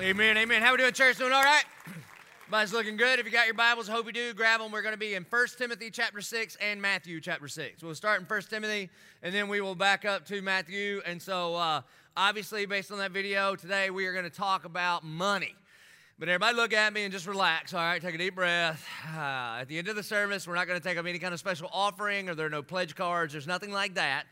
Amen, amen. How we doing, church? Doing all right? Everybody's looking good. If you got your Bibles, hope you do. Grab them. We're going to be in 1 Timothy chapter 6 and Matthew chapter 6. We'll start in 1 Timothy, and then we will back up to Matthew. And so, uh, obviously, based on that video, today we are going to talk about money. But everybody look at me and just relax, all right? Take a deep breath. Uh, at the end of the service, we're not going to take up any kind of special offering, or there are no pledge cards. There's nothing like that.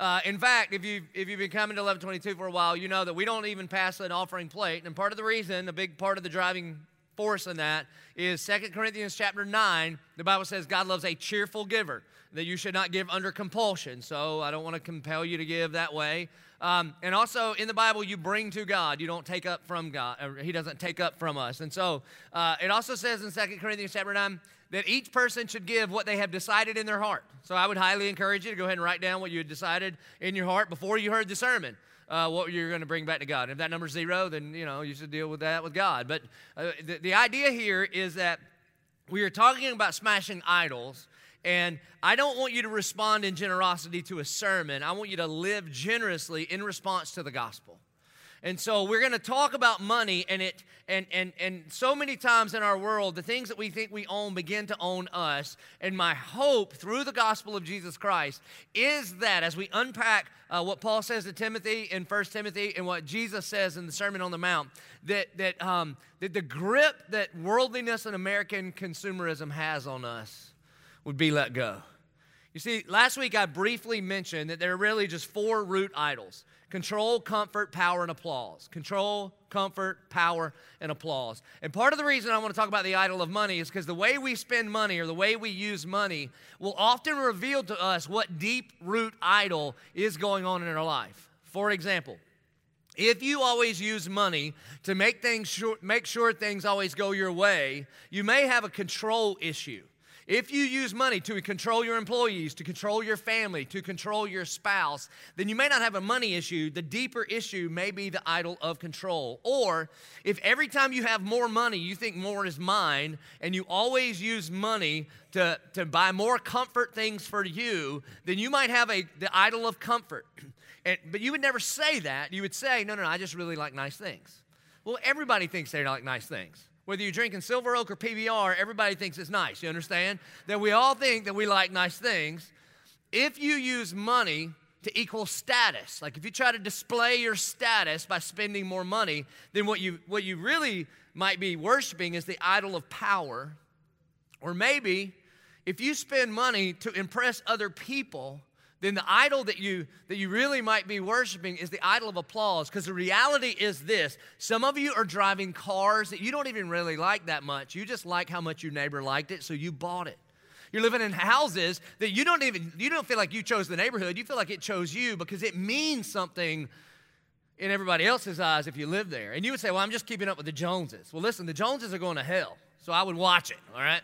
Uh, in fact, if you've, if you've been coming to 1122 for a while, you know that we don't even pass an offering plate. And part of the reason, a big part of the driving force in that is 2 Corinthians chapter 9. The Bible says God loves a cheerful giver, that you should not give under compulsion. So I don't want to compel you to give that way. Um, and also in the Bible, you bring to God. You don't take up from God. He doesn't take up from us. And so uh, it also says in 2 Corinthians chapter 9 that each person should give what they have decided in their heart. So I would highly encourage you to go ahead and write down what you had decided in your heart before you heard the sermon. Uh, what you're going to bring back to God. If that number's zero, then you know you should deal with that with God. But uh, the, the idea here is that we are talking about smashing idols, and I don't want you to respond in generosity to a sermon. I want you to live generously in response to the gospel. And so we're going to talk about money and it and and and so many times in our world the things that we think we own begin to own us. And my hope through the gospel of Jesus Christ is that as we unpack uh, what Paul says to Timothy in 1 Timothy and what Jesus says in the Sermon on the Mount, that that um, that the grip that worldliness and American consumerism has on us would be let go. You see, last week I briefly mentioned that there are really just four root idols control, comfort, power, and applause. Control, comfort, power, and applause. And part of the reason I want to talk about the idol of money is because the way we spend money or the way we use money will often reveal to us what deep root idol is going on in our life. For example, if you always use money to make things sure, make sure things always go your way, you may have a control issue. If you use money to control your employees, to control your family, to control your spouse, then you may not have a money issue. The deeper issue may be the idol of control. Or if every time you have more money, you think more is mine, and you always use money to, to buy more comfort things for you, then you might have a, the idol of comfort. And, but you would never say that. You would say, no, no, no, I just really like nice things. Well, everybody thinks they like nice things. Whether you're drinking Silver Oak or PBR, everybody thinks it's nice. You understand? That we all think that we like nice things. If you use money to equal status, like if you try to display your status by spending more money, then what you, what you really might be worshiping is the idol of power. Or maybe if you spend money to impress other people, then the idol that you that you really might be worshiping is the idol of applause. Because the reality is this some of you are driving cars that you don't even really like that much. You just like how much your neighbor liked it so you bought it. You're living in houses that you don't even you don't feel like you chose the neighborhood. You feel like it chose you because it means something in everybody else's eyes if you live there. And you would say well i'm just keeping up with the joneses. Well listen the joneses are going to hell so i would watch it all right?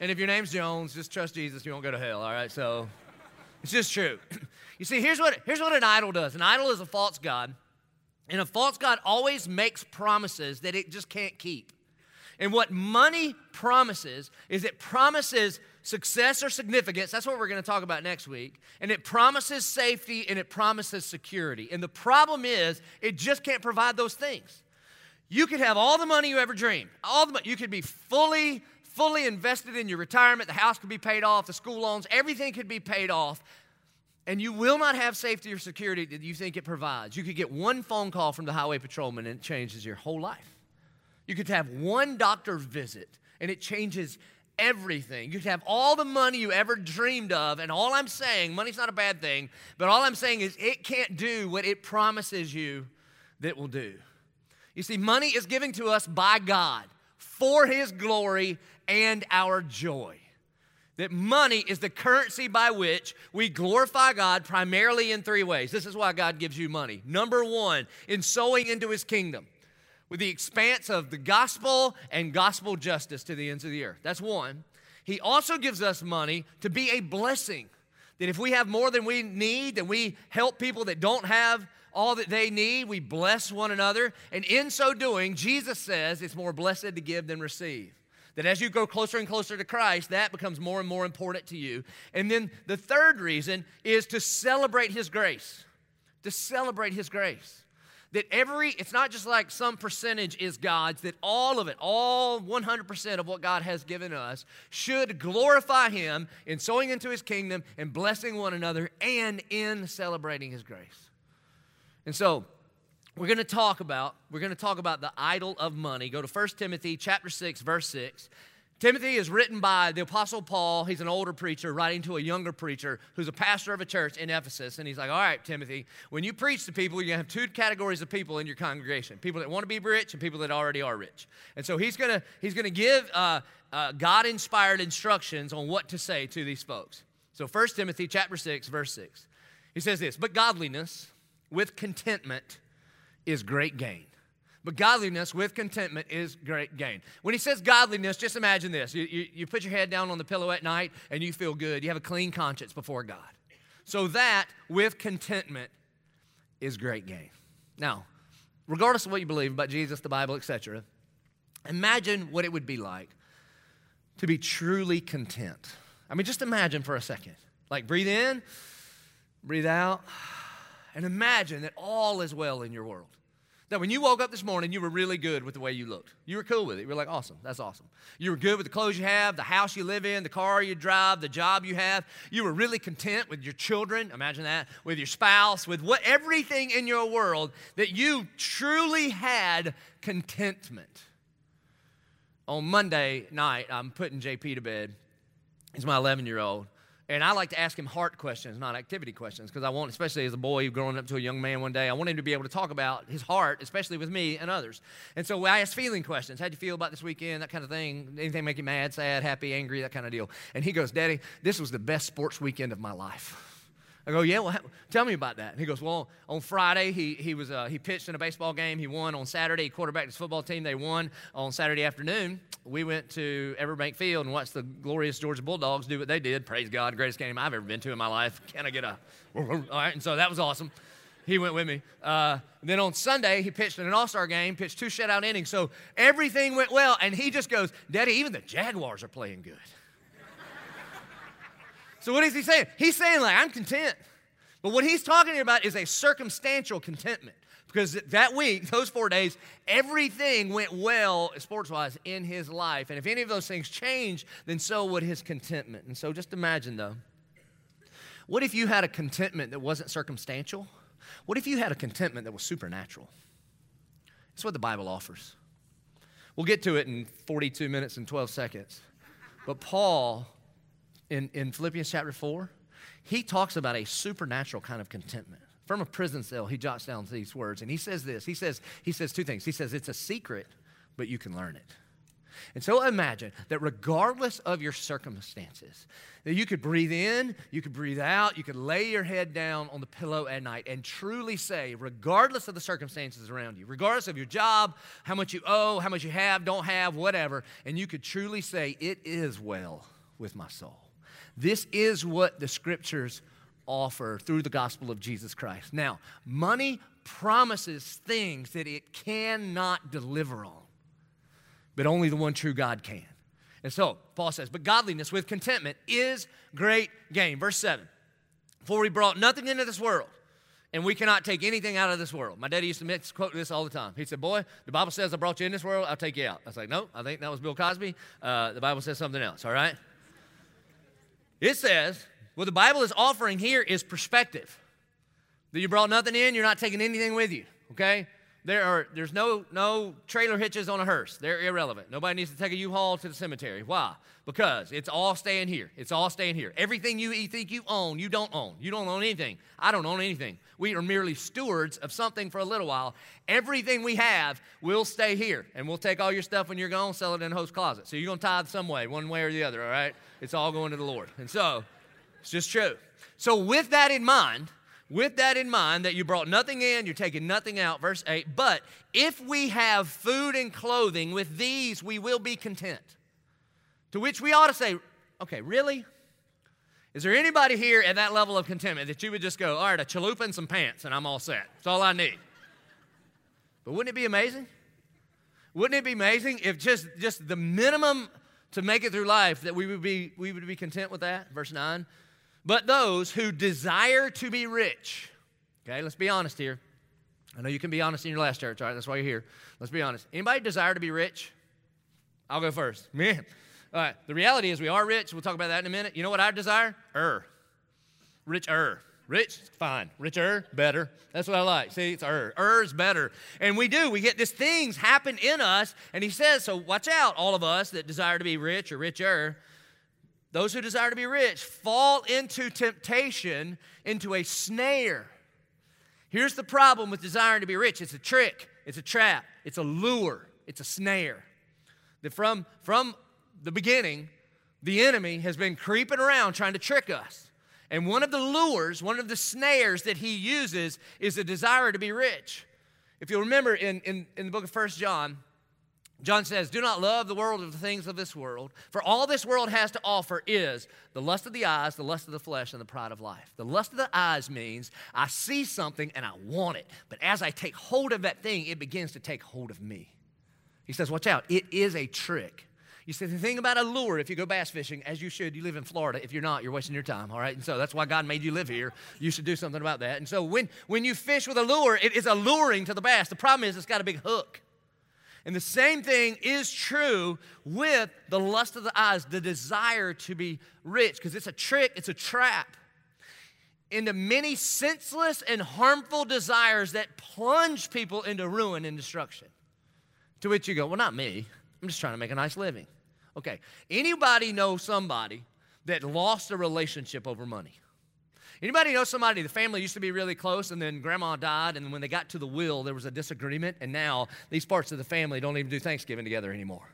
And if your name's jones just trust jesus you won't go to hell all right? So it's just true. You see, here's what, here's what an idol does an idol is a false God, and a false God always makes promises that it just can't keep. And what money promises is it promises success or significance. That's what we're going to talk about next week. And it promises safety and it promises security. And the problem is, it just can't provide those things. You could have all the money you ever dreamed. All the money. You could be fully fully invested in your retirement. The house could be paid off, the school loans, everything could be paid off. And you will not have safety or security that you think it provides. You could get one phone call from the highway patrolman and it changes your whole life. You could have one doctor visit and it changes everything. You could have all the money you ever dreamed of, and all I'm saying, money's not a bad thing, but all I'm saying is it can't do what it promises you that will do. You see, money is given to us by God for His glory and our joy. That money is the currency by which we glorify God primarily in three ways. This is why God gives you money. Number one, in sowing into his kingdom with the expanse of the gospel and gospel justice to the ends of the earth. That's one. He also gives us money to be a blessing. That if we have more than we need, then we help people that don't have all that they need. We bless one another. And in so doing, Jesus says it's more blessed to give than receive. That as you go closer and closer to Christ, that becomes more and more important to you. And then the third reason is to celebrate His grace. To celebrate His grace. that every, it's not just like some percentage is God's, that all of it, all 100% of what God has given us, should glorify Him in sowing into His kingdom and blessing one another and in celebrating His grace. And so, we're going to talk about we're going to talk about the idol of money. Go to 1 timothy chapter 6 verse 6 timothy is written by the apostle paul. He's an older preacher writing to a younger preacher who's a pastor of a church in ephesus. And he's like all right timothy when you preach to people to have two categories of people in your congregation. People that want to be rich and people that already are rich. And so he's going to he's going to give uh, uh, god inspired instructions on what to say to these folks. So 1 timothy chapter 6 verse 6 he says this but godliness with contentment is great gain. But godliness with contentment is great gain. When he says godliness, just imagine this. You, you, you, put your head down on the pillow at night and you feel good. You have a clean conscience before God. So that with contentment is great gain. Now, regardless of what you believe about Jesus, the Bible, etc., imagine what it would be like to be truly content. I mean, just imagine for a second. Like, breathe in, breathe out, and imagine that all is well in your world. That when you woke up this morning, you were really good with the way you looked. You were cool with it. You were like, awesome, that's awesome. You were good with the clothes you have, the house you live in, the car you drive, the job you have. You were really content with your children, imagine that, with your spouse, with what everything in your world that you truly had contentment. On Monday night, I'm putting JP to bed. He's my 11 year old. And I like to ask him heart questions, not activity questions, because I want, especially as a boy growing up to a young man one day, I want him to be able to talk about his heart, especially with me and others. And so I ask feeling questions. How'd you feel about this weekend? That kind of thing. Anything make you mad, sad, happy, angry, that kind of deal. And he goes, Daddy, this was the best sports weekend of my life. I go, yeah, well, tell me about that. And he goes, well, on Friday, he, he, was, uh, he pitched in a baseball game. He won on Saturday. He quarterbacked his football team. They won on Saturday afternoon. We went to Everbank Field and watched the glorious Georgia Bulldogs do what they did. Praise God, greatest game I've ever been to in my life. Can I get a, all right? And so that was awesome. He went with me. Uh, then on Sunday, he pitched in an all star game, pitched two shutout innings. So everything went well. And he just goes, Daddy, even the Jaguars are playing good. So what is he saying? He's saying, like, I'm content. But what he's talking about is a circumstantial contentment. Because that week, those four days, everything went well sports wise in his life. And if any of those things change, then so would his contentment. And so just imagine though, what if you had a contentment that wasn't circumstantial? What if you had a contentment that was supernatural? That's what the Bible offers. We'll get to it in 42 minutes and 12 seconds. But Paul in, in Philippians chapter 4, he talks about a supernatural kind of contentment. From a prison cell, he jots down these words, and he says this. He says, he says two things. He says, it's a secret, but you can learn it. And so imagine that regardless of your circumstances, that you could breathe in, you could breathe out, you could lay your head down on the pillow at night and truly say, regardless of the circumstances around you, regardless of your job, how much you owe, how much you have, don't have, whatever, and you could truly say, it is well with my soul. This is what the scriptures offer through the gospel of Jesus Christ. Now, money promises things that it cannot deliver on, but only the one true God can. And so, Paul says, but godliness with contentment is great gain. Verse 7 For we brought nothing into this world, and we cannot take anything out of this world. My daddy used to mix, quote this all the time. He said, Boy, the Bible says I brought you in this world, I'll take you out. I was like, No, I think that was Bill Cosby. Uh, the Bible says something else, all right? It says, what the Bible is offering here is perspective. That you brought nothing in, you're not taking anything with you, okay? There are, there's no, no trailer hitches on a hearse. They're irrelevant. Nobody needs to take a U-Haul to the cemetery. Why? Because it's all staying here. It's all staying here. Everything you think you own, you don't own. You don't own anything. I don't own anything. We are merely stewards of something for a little while. Everything we have will stay here. And we'll take all your stuff when you're gone, sell it in a host closet. So you're going to tithe some way, one way or the other, all right? It's all going to the Lord. And so, it's just true. So, with that in mind, with that in mind, that you brought nothing in, you're taking nothing out, verse 8, but if we have food and clothing, with these we will be content. To which we ought to say, okay, really? Is there anybody here at that level of contentment that you would just go, all right, a chalupa and some pants, and I'm all set? That's all I need. But wouldn't it be amazing? Wouldn't it be amazing if just, just the minimum to make it through life that we would be, we would be content with that? Verse 9. But those who desire to be rich, okay, let's be honest here. I know you can be honest in your last church, all right? That's why you're here. Let's be honest. Anybody desire to be rich? I'll go first. Man. All right. The reality is we are rich. We'll talk about that in a minute. You know what I desire? Er. Rich er. Rich, fine. Richer, better. That's what I like. See, it's er. Er is better. And we do. We get these things happen in us. And he says, so watch out, all of us that desire to be rich or richer. Those who desire to be rich fall into temptation, into a snare. Here's the problem with desiring to be rich it's a trick, it's a trap, it's a lure, it's a snare. That from, from the beginning, the enemy has been creeping around trying to trick us. And one of the lures, one of the snares that he uses is a desire to be rich. If you remember in, in, in the book of First John, John says, Do not love the world or the things of this world, for all this world has to offer is the lust of the eyes, the lust of the flesh, and the pride of life. The lust of the eyes means I see something and I want it, but as I take hold of that thing, it begins to take hold of me. He says, Watch out, it is a trick. You say the thing about a lure, if you go bass fishing, as you should, you live in Florida. If you're not, you're wasting your time, all right? And so that's why God made you live here. You should do something about that. And so when, when you fish with a lure, it is alluring to the bass. The problem is it's got a big hook. And the same thing is true with the lust of the eyes, the desire to be rich, because it's a trick, it's a trap into many senseless and harmful desires that plunge people into ruin and destruction. To which you go, well, not me. I'm just trying to make a nice living. Okay, anybody know somebody that lost a relationship over money? Anybody know somebody, the family used to be really close and then grandma died and when they got to the will there was a disagreement and now these parts of the family don't even do Thanksgiving together anymore.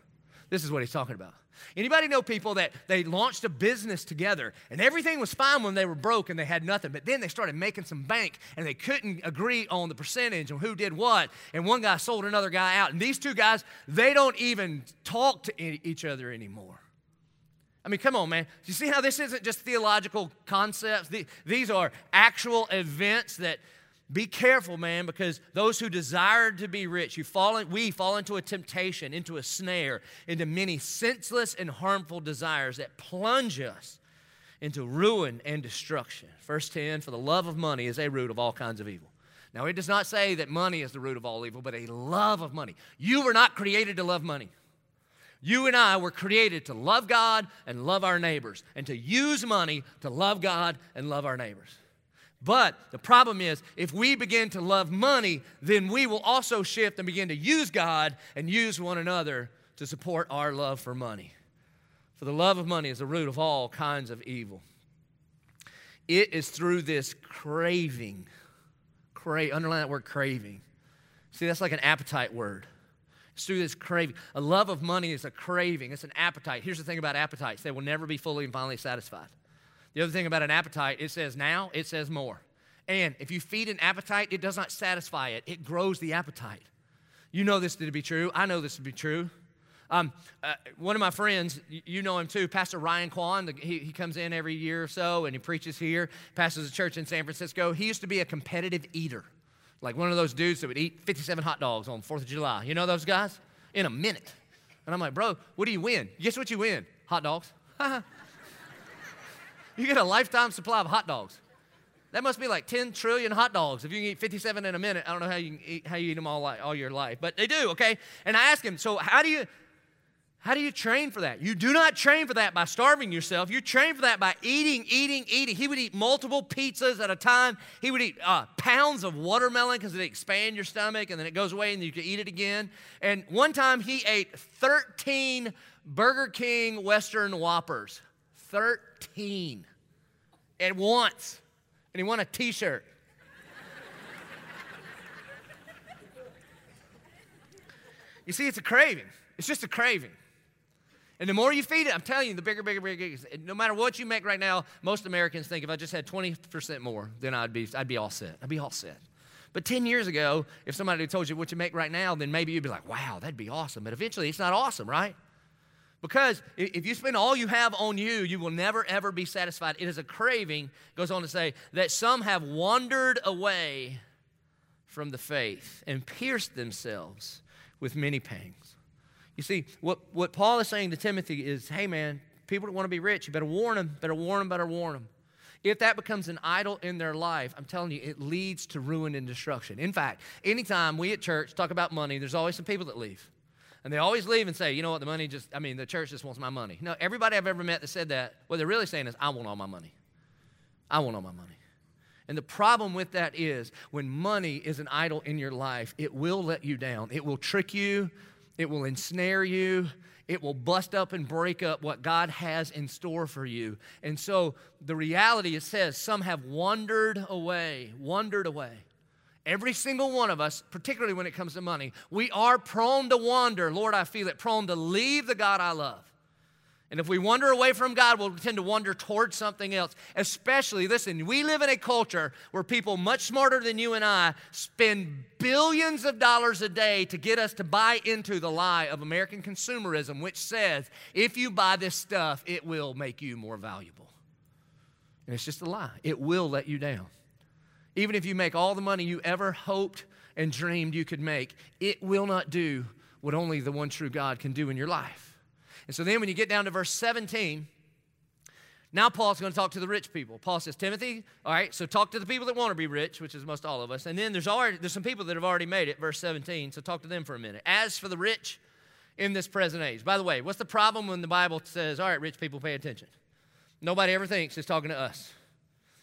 This is what he's talking about. Anybody know people that they launched a business together and everything was fine when they were broke and they had nothing, but then they started making some bank and they couldn't agree on the percentage and who did what, and one guy sold another guy out, and these two guys they don't even talk to each other anymore. I mean, come on, man. You see how this isn't just theological concepts? These are actual events that be careful, man, because those who desire to be rich, you fall in, we fall into a temptation, into a snare, into many senseless and harmful desires that plunge us into ruin and destruction. Verse 10 For the love of money is a root of all kinds of evil. Now, it does not say that money is the root of all evil, but a love of money. You were not created to love money. You and I were created to love God and love our neighbors, and to use money to love God and love our neighbors. But the problem is, if we begin to love money, then we will also shift and begin to use God and use one another to support our love for money. For the love of money is the root of all kinds of evil. It is through this craving, cra- underline that word craving. See, that's like an appetite word. It's through this craving. A love of money is a craving, it's an appetite. Here's the thing about appetites they will never be fully and finally satisfied. The other thing about an appetite, it says now, it says more. And if you feed an appetite, it does not satisfy it, it grows the appetite. You know this to be true. I know this to be true. Um, uh, one of my friends, you know him too, Pastor Ryan Kwan. The, he, he comes in every year or so and he preaches here, pastors a church in San Francisco. He used to be a competitive eater, like one of those dudes that would eat 57 hot dogs on 4th of July. You know those guys? In a minute. And I'm like, bro, what do you win? Guess what you win? Hot dogs. You get a lifetime supply of hot dogs. That must be like 10 trillion hot dogs. If you can eat 57 in a minute, I don't know how you eat, how you eat them all, all your life, but they do, okay? And I asked him, so how do you how do you train for that? You do not train for that by starving yourself. You train for that by eating, eating, eating. He would eat multiple pizzas at a time. He would eat uh, pounds of watermelon because it expand your stomach and then it goes away and you can eat it again. And one time he ate 13 Burger King Western Whoppers. 13 at once. And he won a t shirt. you see, it's a craving. It's just a craving. And the more you feed it, I'm telling you, the bigger, bigger, bigger. No matter what you make right now, most Americans think if I just had 20% more, then I'd be, I'd be all set. I'd be all set. But 10 years ago, if somebody told you what you make right now, then maybe you'd be like, wow, that'd be awesome. But eventually, it's not awesome, right? Because if you spend all you have on you, you will never ever be satisfied. It is a craving, goes on to say, that some have wandered away from the faith and pierced themselves with many pangs. You see, what, what Paul is saying to Timothy is hey, man, people that want to be rich, you better warn them, better warn them, better warn them. if that becomes an idol in their life, I'm telling you, it leads to ruin and destruction. In fact, anytime we at church talk about money, there's always some people that leave. And they always leave and say, you know what, the money just, I mean, the church just wants my money. No, everybody I've ever met that said that, what they're really saying is, I want all my money. I want all my money. And the problem with that is when money is an idol in your life, it will let you down. It will trick you, it will ensnare you, it will bust up and break up what God has in store for you. And so the reality it says some have wandered away, wandered away. Every single one of us, particularly when it comes to money, we are prone to wander. Lord, I feel it, prone to leave the God I love. And if we wander away from God, we'll tend to wander towards something else. Especially, listen, we live in a culture where people much smarter than you and I spend billions of dollars a day to get us to buy into the lie of American consumerism, which says if you buy this stuff, it will make you more valuable. And it's just a lie. It will let you down. Even if you make all the money you ever hoped and dreamed you could make, it will not do what only the one true God can do in your life. And so then when you get down to verse 17, now Paul's going to talk to the rich people. Paul says, Timothy, all right, so talk to the people that want to be rich, which is most all of us. And then there's already there's some people that have already made it, verse 17. So talk to them for a minute. As for the rich in this present age. By the way, what's the problem when the Bible says, all right, rich people, pay attention? Nobody ever thinks it's talking to us.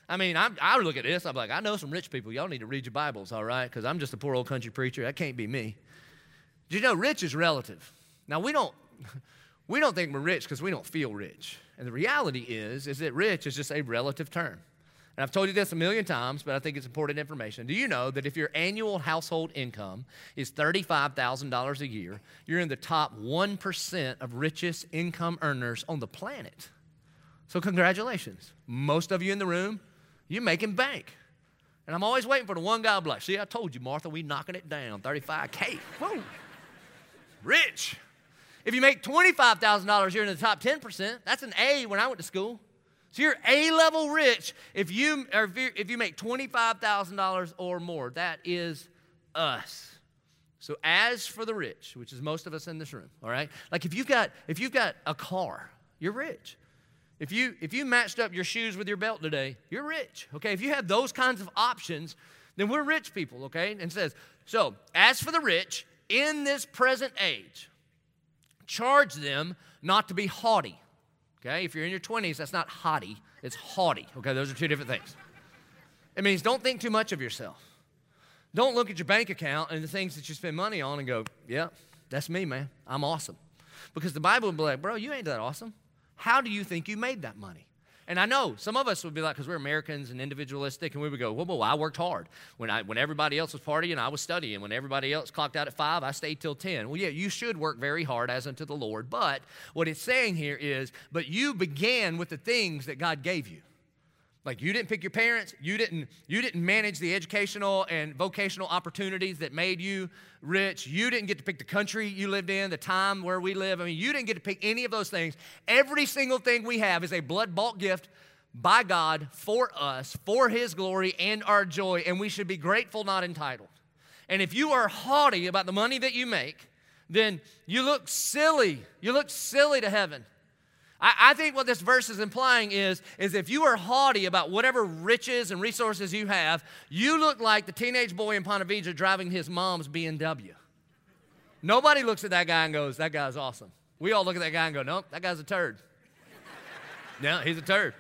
I mean, I'm, I look at this, I'm like, I know some rich people. Y'all need to read your Bibles, all right? Because I'm just a poor old country preacher. That can't be me. Do you know rich is relative? Now, we don't, we don't think we're rich because we don't feel rich. And the reality is, is that rich is just a relative term. And I've told you this a million times, but I think it's important information. Do you know that if your annual household income is $35,000 a year, you're in the top 1% of richest income earners on the planet? So, congratulations. Most of you in the room you're making bank. And I'm always waiting for the one guy to be like, see, I told you, Martha, we knocking it down. 35K. Whoa. Rich. If you make $25,000, you're in the top 10%. That's an A when I went to school. So you're A level rich if you, if you, if you make $25,000 or more. That is us. So as for the rich, which is most of us in this room, all right? Like if you've got, if you've got a car, you're rich. If you if you matched up your shoes with your belt today, you're rich. Okay? If you have those kinds of options, then we're rich people, okay? And says, so as for the rich in this present age, charge them not to be haughty. Okay? If you're in your 20s, that's not haughty, it's haughty. Okay, those are two different things. It means don't think too much of yourself. Don't look at your bank account and the things that you spend money on and go, yeah, that's me, man. I'm awesome. Because the Bible will be like, bro, you ain't that awesome. How do you think you made that money? And I know some of us would be like, because we're Americans and individualistic, and we would go, well, well, I worked hard. When, I, when everybody else was partying, I was studying. When everybody else clocked out at five, I stayed till 10. Well, yeah, you should work very hard as unto the Lord. But what it's saying here is, but you began with the things that God gave you. Like you didn't pick your parents, you didn't you didn't manage the educational and vocational opportunities that made you rich. You didn't get to pick the country you lived in, the time where we live. I mean, you didn't get to pick any of those things. Every single thing we have is a blood-bought gift by God for us, for his glory and our joy, and we should be grateful, not entitled. And if you are haughty about the money that you make, then you look silly. You look silly to heaven. I, I, think what this verse is implying is, is if you are haughty about whatever riches and resources you have, you look like the teenage boy in Ponte Vedra driving his mom's BMW. Nobody looks at that guy and goes, that guy's awesome. We all look at that guy and go, nope, that guy's a turd. yeah, he's a turd.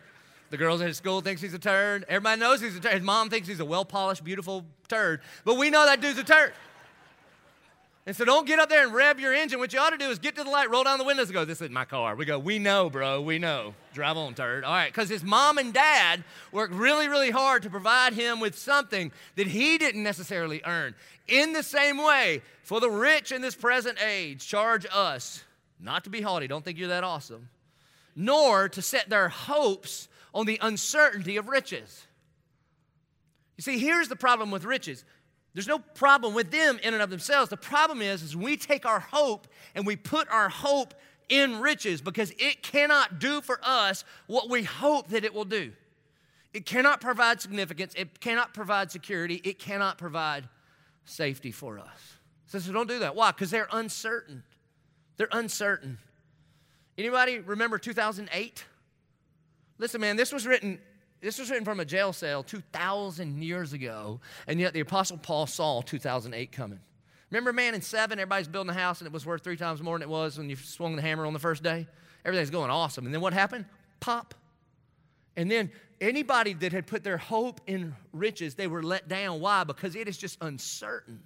The girls at his school thinks he's a turd. Everybody knows he's a turd. His mom thinks he's a well-polished, beautiful turd. But we know that dude's a turd. And so don't get up there and rev your engine. What you ought to do is get to the light, roll down the windows, and go, This is my car. We go, We know, bro. We know. Drive on, turd. All right. Because his mom and dad worked really, really hard to provide him with something that he didn't necessarily earn. In the same way, for the rich in this present age, charge us not to be haughty. Don't think you're that awesome. Nor to set their hopes on the uncertainty of riches. You see, here's the problem with riches there's no problem with them in and of themselves. The problem is, is we take our hope and we put our hope in riches because it cannot do for us what we hope that it will do. It cannot provide significance, it cannot provide security, it cannot provide safety for us. So, so don't do that. Why? Because they're uncertain. They're uncertain. Anybody remember 2008? Listen, man, this was written this was written from a jail cell 2,000 years ago, and yet the Apostle Paul saw 2008 coming. Remember, man, in seven, everybody's building a house and it was worth three times more than it was when you swung the hammer on the first day? Everything's going awesome. And then what happened? Pop. And then anybody that had put their hope in riches, they were let down. Why? Because it is just uncertain.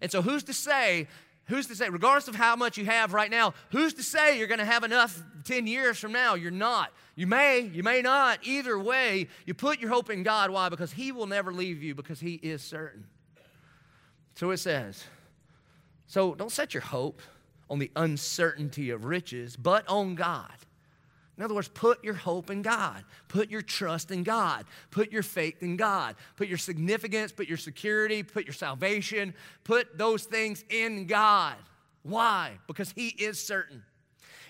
And so, who's to say Who's to say, regardless of how much you have right now, who's to say you're going to have enough 10 years from now? You're not. You may, you may not. Either way, you put your hope in God. Why? Because He will never leave you because He is certain. So it says, so don't set your hope on the uncertainty of riches, but on God. In other words, put your hope in God. Put your trust in God. Put your faith in God. Put your significance, put your security, put your salvation, put those things in God. Why? Because He is certain.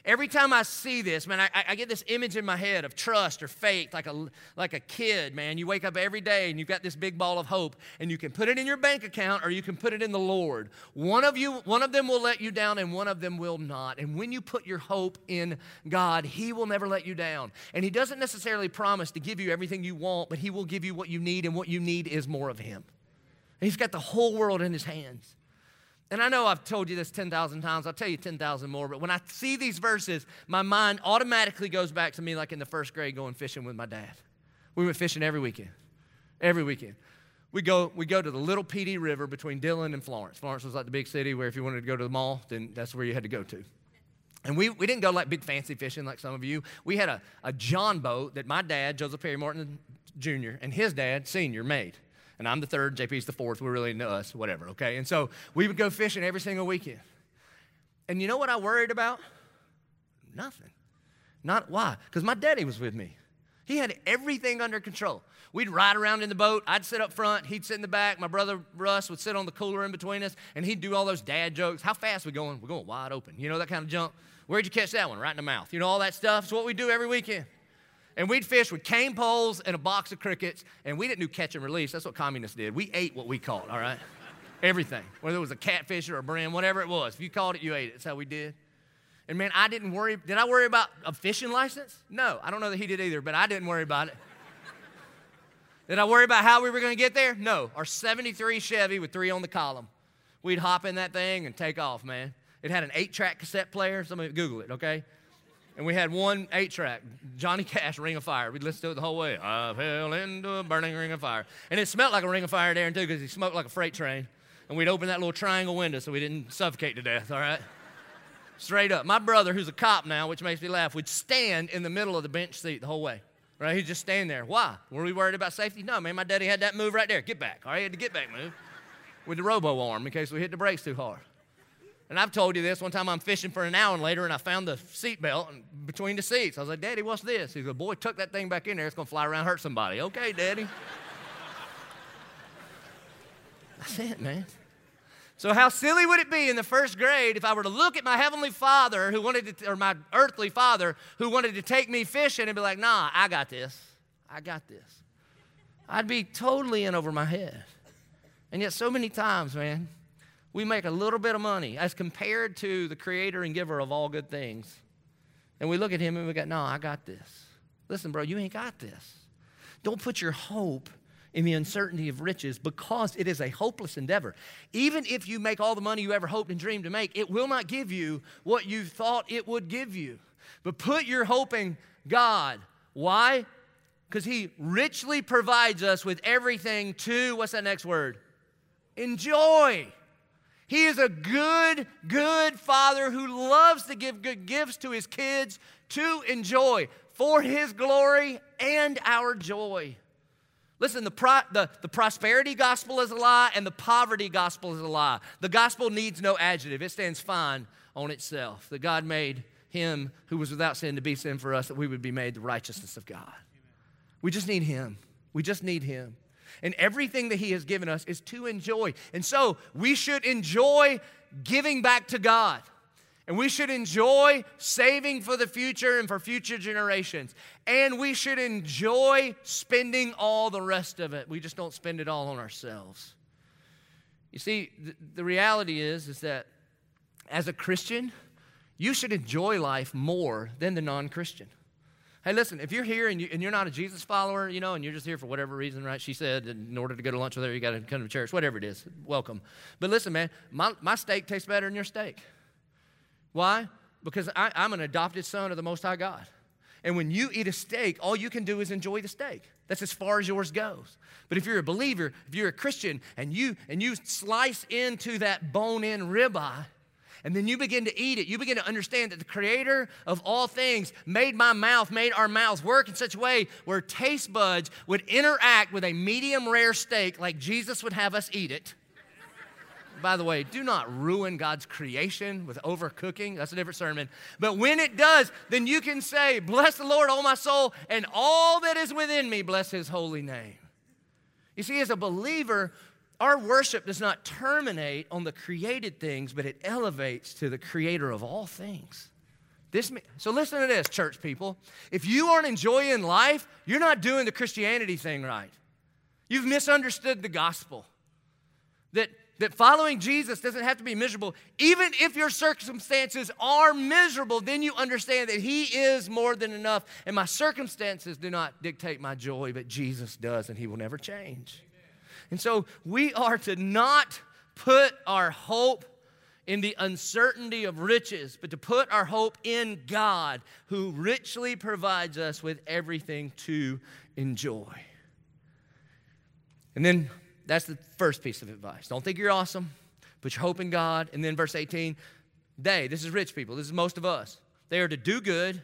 Every time I see this, man, I, I, get this image in my head of trust or faith, like a, like a kid, man. You wake up every day and you've got this big ball of hope, and you can put it in your bank account or you can put it in the Lord. One of you, one of them will let you down, and one of them will not. And when you put your hope in God, He will never let you down. And He doesn't necessarily promise to give you everything you want, but He will give you what you need, and what you need is more of Him. He's got the whole world in His hands. And I know I've told you this 10,000 times. I'll tell you 10,000 more. But when I see these verses, my mind automatically goes back to me like in the first grade going fishing with my dad. We went fishing every weekend. Every weekend. We go, we go to the little Pee River between Dillon and Florence. Florence was like the big city where if you wanted to go to the mall, then that's where you had to go to. And we, we didn't go like big fancy fishing like some of you. We had a, a John boat that my dad, Joseph Perry Martin Jr., and his dad, senior, made and I'm the third, JP's the fourth. We're really into us, whatever, okay? And so we would go fishing every single weekend. And you know what I worried about? Nothing. Not why? Because my daddy was with me. He had everything under control. We'd ride around in the boat. I'd sit up front. He'd sit in the back. My brother Russ would sit on the cooler in between us, and he'd do all those dad jokes. How fast we going? We're going wide open. You know that kind of jump. Where'd you catch that one? Right in the mouth. You know all that stuff. It's what we do every weekend. And we'd fish with cane poles and a box of crickets, and we didn't do catch and release. That's what communists did. We ate what we caught, all right? Everything. Whether it was a catfish or a brim, whatever it was. If you caught it, you ate it. That's how we did. And man, I didn't worry. Did I worry about a fishing license? No, I don't know that he did either, but I didn't worry about it. did I worry about how we were going to get there? No. Our 73 Chevy with three on the column. We'd hop in that thing and take off, man. It had an eight track cassette player. Somebody Google it, okay? And we had one eight track, Johnny Cash, Ring of Fire. We'd listen to it the whole way. I fell into a burning ring of fire. And it smelled like a ring of fire there, too, because he smoked like a freight train. And we'd open that little triangle window so we didn't suffocate to death, all right? Straight up. My brother, who's a cop now, which makes me laugh, would stand in the middle of the bench seat the whole way. Right? He'd just stand there. Why? Were we worried about safety? No, man. My daddy had that move right there. Get back. All right, he had to get back move with the robo arm in case we hit the brakes too hard. And I've told you this. One time I'm fishing for an hour and later, and I found the seat belt between the seats. I was like, Daddy, what's this? He goes, Boy, tuck that thing back in there. It's going to fly around hurt somebody. Okay, Daddy. That's it, man. So, how silly would it be in the first grade if I were to look at my heavenly father who wanted to, or my earthly father who wanted to take me fishing and be like, nah, I got this. I got this. I'd be totally in over my head. And yet, so many times, man, we make a little bit of money as compared to the creator and giver of all good things. And we look at him and we go, No, I got this. Listen, bro, you ain't got this. Don't put your hope in the uncertainty of riches because it is a hopeless endeavor. Even if you make all the money you ever hoped and dreamed to make, it will not give you what you thought it would give you. But put your hope in God. Why? Because He richly provides us with everything to, what's that next word? Enjoy. He is a good, good father who loves to give good gifts to his kids to enjoy for his glory and our joy. Listen, the, pro, the, the prosperity gospel is a lie and the poverty gospel is a lie. The gospel needs no adjective, it stands fine on itself. That God made him who was without sin to be sin for us, that we would be made the righteousness of God. We just need him. We just need him. And everything that He has given us is to enjoy. And so we should enjoy giving back to God. And we should enjoy saving for the future and for future generations. And we should enjoy spending all the rest of it. We just don't spend it all on ourselves. You see, the, reality is, is that as a Christian, you should enjoy life more than the non Christian. Hey, listen, if you're here and, you, and you're not a Jesus follower, you know, and you're just here for whatever reason, right? She said, in order to go to lunch with her, you got to come to church, whatever it is, welcome. But listen, man, my, my steak tastes better than your steak. Why? Because I, I'm an adopted son of the Most High God. And when you eat a steak, all you can do is enjoy the steak. That's as far as yours goes. But if you're a believer, if you're a Christian, and you and you slice into that bone-in ribeye, and then you begin to eat it, you begin to understand that the creator of all things made my mouth, made our mouths work in such a way where taste buds would interact with a medium rare steak like Jesus would have us eat it. By the way, do not ruin God's creation with overcooking. That's a different sermon. But when it does, then you can say, Bless the Lord, O my soul, and all that is within me, bless his holy name. You see, as a believer, our worship does not terminate on the created things, but it elevates to the creator of all things. This, so listen to this, church people. If you aren't enjoying life, you're not doing the Christianity thing right. You've misunderstood the gospel. That that following Jesus doesn't have to be miserable. Even if your circumstances are miserable, then you understand that He is more than enough. And my circumstances do not dictate my joy, but Jesus does, and He will never change. And so we are to not put our hope in the uncertainty of riches, but to put our hope in God, who richly provides us with everything to enjoy. And then that's the first piece of advice. Don't think you're awesome. Put your hope in God. And then verse 18, they, this is rich people, this is most of us. They are to do good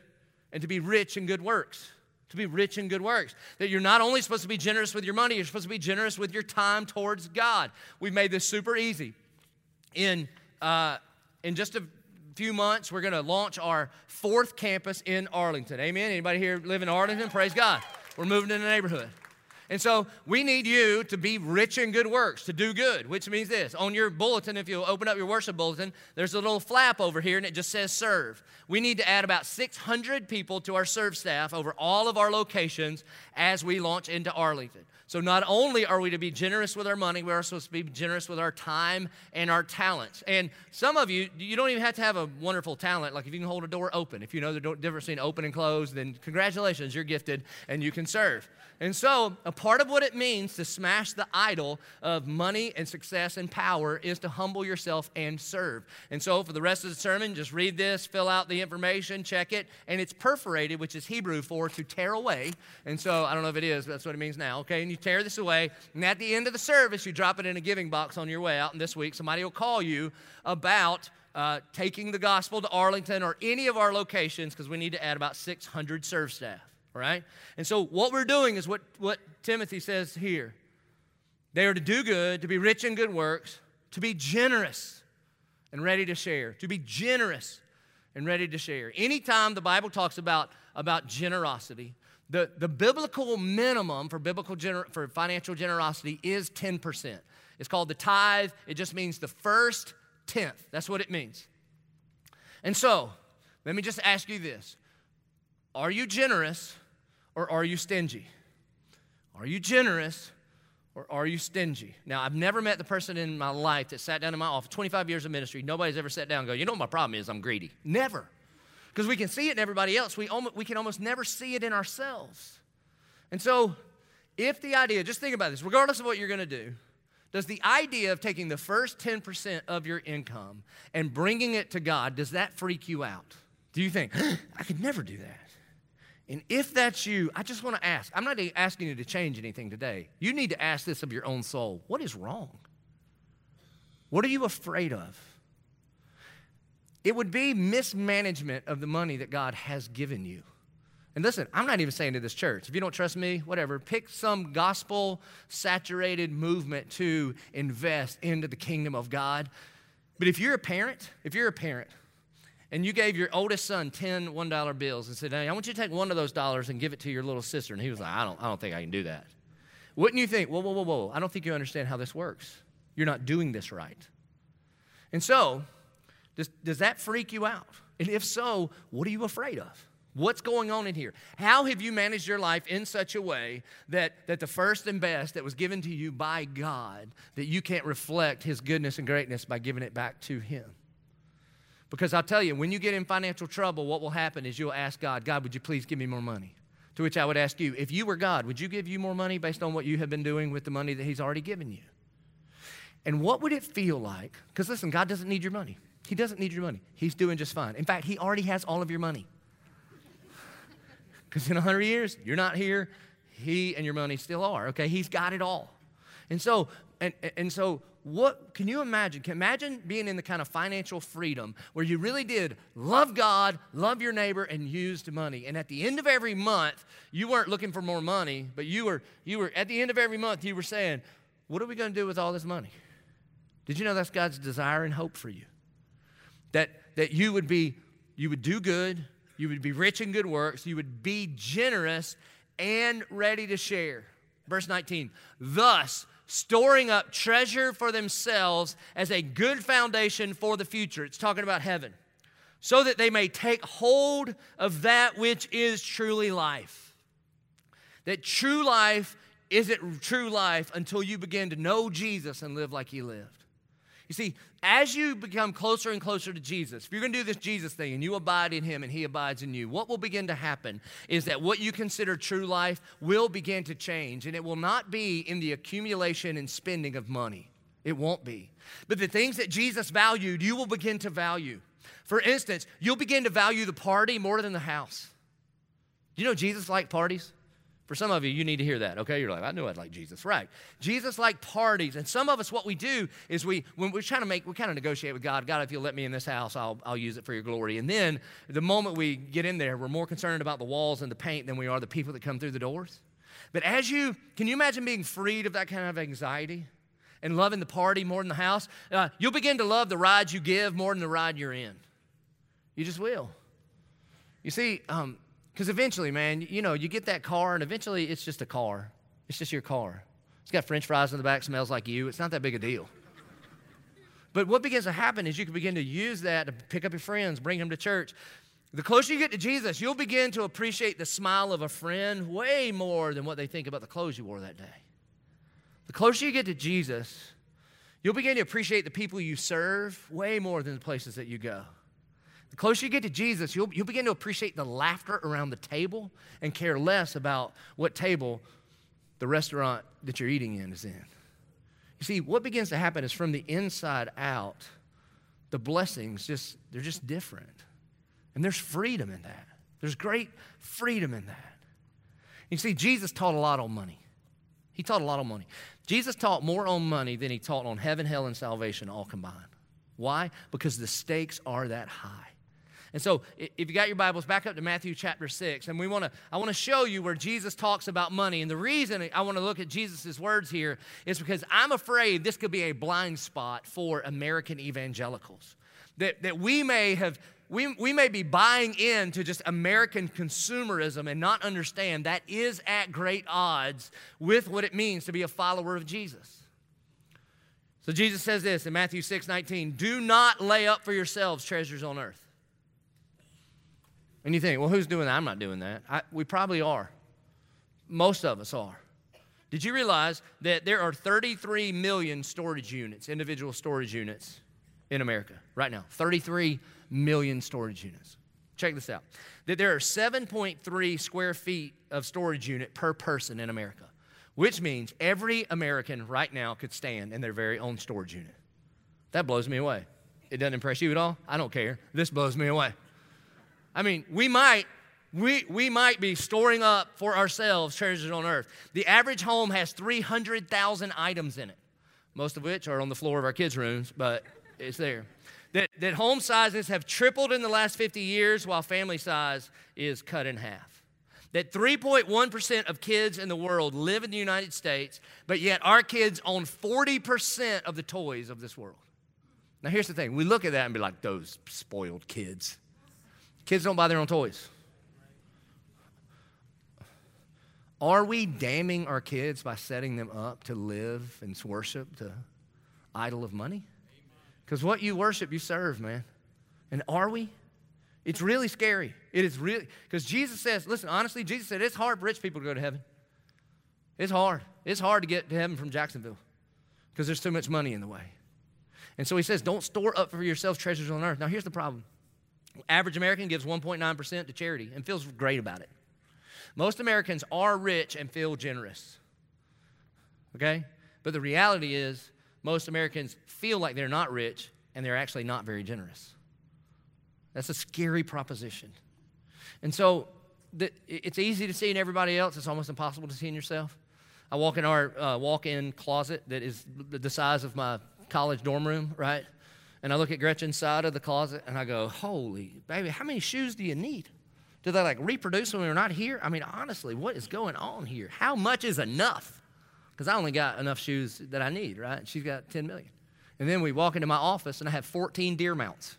and to be rich in good works. To be rich in good works. That you're not only supposed to be generous with your money, you're supposed to be generous with your time towards God. We've made this super easy. In, uh, in just a few months, we're going to launch our fourth campus in Arlington. Amen. Anybody here live in Arlington? Praise God. We're moving in the neighborhood. And so we need you to be rich in good works, to do good, which means this. On your bulletin, if you open up your worship bulletin, there's a little flap over here and it just says serve. We need to add about 600 people to our serve staff over all of our locations as we launch into Arlington. So not only are we to be generous with our money, we're supposed to be generous with our time and our talents. And some of you, you don't even have to have a wonderful talent. Like if you can hold a door open, if you know the difference between open and closed, then congratulations, you're gifted and you can serve. And so, a part of what it means to smash the idol of money and success and power is to humble yourself and serve. And so, for the rest of the sermon, just read this, fill out the information, check it, and it's perforated, which is Hebrew for to tear away. And so, I don't know if it is, but that's what it means now, okay? And you tear this away, and at the end of the service, you drop it in a giving box on your way out. And this week, somebody will call you about. Uh, taking the gospel to Arlington or any of our locations because we need to add about 600 serve staff right? And so what we're doing is what, what Timothy says here. They are to do good, to be rich in good works, to be generous and ready to share, to be generous and ready to share. Anytime the Bible talks about, about generosity, the, the biblical minimum for biblical gener- for financial generosity is 10%. It's called the tithe. It just means the first tenth. That's what it means. And so, let me just ask you this. Are you generous or are you stingy? Are you generous or are you stingy? Now, I've never met the person in my life that sat down in my office, 25 years of ministry, nobody's ever sat down and go, you know what my problem is? I'm greedy. Never. Because we can see it in everybody else. We, we can almost never see it in ourselves. And so, if the idea, just think about this, regardless of what you're going to do, does the idea of taking the first 10% of your income and bringing it to God, does that freak you out? Do you think, I could never do that? And if that's you, I just want to ask. I'm not asking you to change anything today. You need to ask this of your own soul What is wrong? What are you afraid of? It would be mismanagement of the money that God has given you. And listen, I'm not even saying to this church, if you don't trust me, whatever, pick some gospel saturated movement to invest into the kingdom of God. But if you're a parent, if you're a parent, and you gave your oldest son 10 $1 bills and said, hey, I want you to take one of those dollars and give it to your little sister. And he was like, I don't, I don't think I can do that. Wouldn't you think, whoa, whoa, whoa, whoa, I don't think you understand how this works. You're not doing this right. And so, does, does that freak you out? And if so, what are you afraid of? What's going on in here? How have you managed your life in such a way that, that the first and best that was given to you by God, that you can't reflect His goodness and greatness by giving it back to Him? Because I'll tell you, when you get in financial trouble, what will happen is you'll ask God, God, would you please give me more money? To which I would ask you, if you were God, would you give you more money based on what you have been doing with the money that He's already given you? And what would it feel like? Because listen, God doesn't need your money. He doesn't need your money. He's doing just fine. In fact, He already has all of your money. Because in 100 years, you're not here. He and your money still are, okay? He's got it all. And so, and, and so what can you imagine? Can imagine being in the kind of financial freedom where you really did love God, love your neighbor, and used money. And at the end of every month, you weren't looking for more money, but you were, you were at the end of every month, you were saying, What are we going to do with all this money? Did you know that's God's desire and hope for you? That that you would be, you would do good, you would be rich in good works, you would be generous and ready to share. Verse 19, thus storing up treasure for themselves as a good foundation for the future. It's talking about heaven. So that they may take hold of that which is truly life. That true life isn't true life until you begin to know Jesus and live like he lived. You see, as you become closer and closer to Jesus, if you're going to do this Jesus thing and you abide in him and he abides in you, what will begin to happen is that what you consider true life will begin to change. And it will not be in the accumulation and spending of money. It won't be. But the things that Jesus valued, you will begin to value. For instance, you'll begin to value the party more than the house. Do you know Jesus liked parties? For some of you, you need to hear that, okay? You're like, I knew I'd like Jesus. Right. Jesus liked parties. And some of us, what we do is we, when we're trying to make, we kind of negotiate with God, God, if you'll let me in this house, I'll, I'll use it for your glory. And then the moment we get in there, we're more concerned about the walls and the paint than we are the people that come through the doors. But as you, can you imagine being freed of that kind of anxiety and loving the party more than the house? Uh, you'll begin to love the ride you give more than the ride you're in. You just will. You see, um, because eventually, man, you know, you get that car and eventually it's just a car. It's just your car. It's got french fries in the back, smells like you. It's not that big a deal. But what begins to happen is you can begin to use that to pick up your friends, bring them to church. The closer you get to Jesus, you'll begin to appreciate the smile of a friend way more than what they think about the clothes you wore that day. The closer you get to Jesus, you'll begin to appreciate the people you serve way more than the places that you go. The closer you get to Jesus, you'll, you'll begin to appreciate the laughter around the table and care less about what table the restaurant that you're eating in is in. You see, what begins to happen is from the inside out, the blessings just, they're just different. And there's freedom in that. There's great freedom in that. You see, Jesus taught a lot on money. He taught a lot on money. Jesus taught more on money than he taught on heaven, hell, and salvation all combined. Why? Because the stakes are that high. And so if you got your Bibles, back up to Matthew chapter 6. And we want to, I want to show you where Jesus talks about money. And the reason I want to look at Jesus' words here is because I'm afraid this could be a blind spot for American evangelicals. That, that we may have we, we may be buying into just American consumerism and not understand that is at great odds with what it means to be a follower of Jesus. So Jesus says this in Matthew 6 19 Do not lay up for yourselves treasures on earth and you think, well, who's doing that? I'm not doing that. I, we probably are. Most of us are. Did you realize that there are 33 million storage units, individual storage units in America right now? 33 million storage units. Check this out. That there are 7.3 square feet of storage unit per person in America, which means every American right now could stand in their very own storage unit. That blows me away. It doesn't impress you at all? I don't care. This blows me away. I mean, we might we, we might be storing up for ourselves treasures on earth. The average home has 300,000 items in it, most of which are on the floor of our kids' rooms, but it's there. That, that home sizes have tripled in the last 50 years while family size is cut in half. That 3.1% of kids in the world live in the United States, but yet our kids own 40% of the toys of this world. Now, here's the thing we look at that and be like, those spoiled kids. Kids don't buy their own toys. Are we damning our kids by setting them up to live and worship the idol of money? Because what you worship, you serve, man. And are we? It's really scary. It is really, because Jesus says, listen, honestly, Jesus said it's hard for rich people to go to heaven. It's hard. It's hard to get to heaven from Jacksonville because there's too much money in the way. And so he says, don't store up for yourselves treasures on earth. Now, here's the problem average American gives 1.9% to charity and feels great about it. Most Americans are rich and feel generous. Okay? But the reality is, most Americans feel like they're not rich and they're actually not very generous. That's a scary proposition. And so the, it's easy to see in everybody else, it's almost impossible to see in yourself. I walk in our uh, walk in closet that is the size of my college dorm room, right? And I look at Gretchen's side of the closet and I go, Holy baby, how many shoes do you need? Do they like reproduce when we're not here? I mean, honestly, what is going on here? How much is enough? Because I only got enough shoes that I need, right? She's got 10 million. And then we walk into my office and I have 14 deer mounts.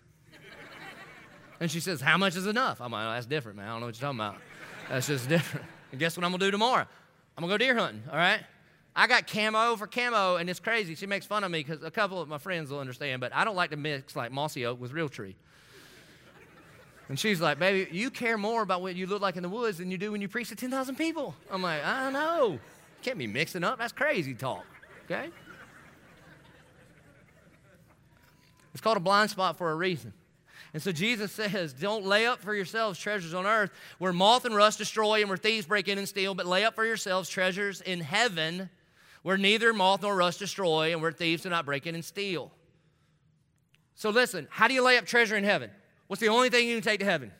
and she says, How much is enough? I'm like, oh, That's different, man. I don't know what you're talking about. That's just different. And guess what I'm going to do tomorrow? I'm going to go deer hunting, all right? I got camo for camo, and it's crazy. She makes fun of me because a couple of my friends will understand, but I don't like to mix like mossy oak with Realtree. And she's like, baby, you care more about what you look like in the woods than you do when you preach to 10,000 people. I'm like, I know. Can't be mixing up. That's crazy talk, okay? It's called a blind spot for a reason. And so Jesus says, Don't lay up for yourselves treasures on earth where moth and rust destroy and where thieves break in and steal, but lay up for yourselves treasures in heaven where neither moth nor rust destroy and where thieves do not break in and steal. So listen, how do you lay up treasure in heaven? What's the only thing you can take to heaven?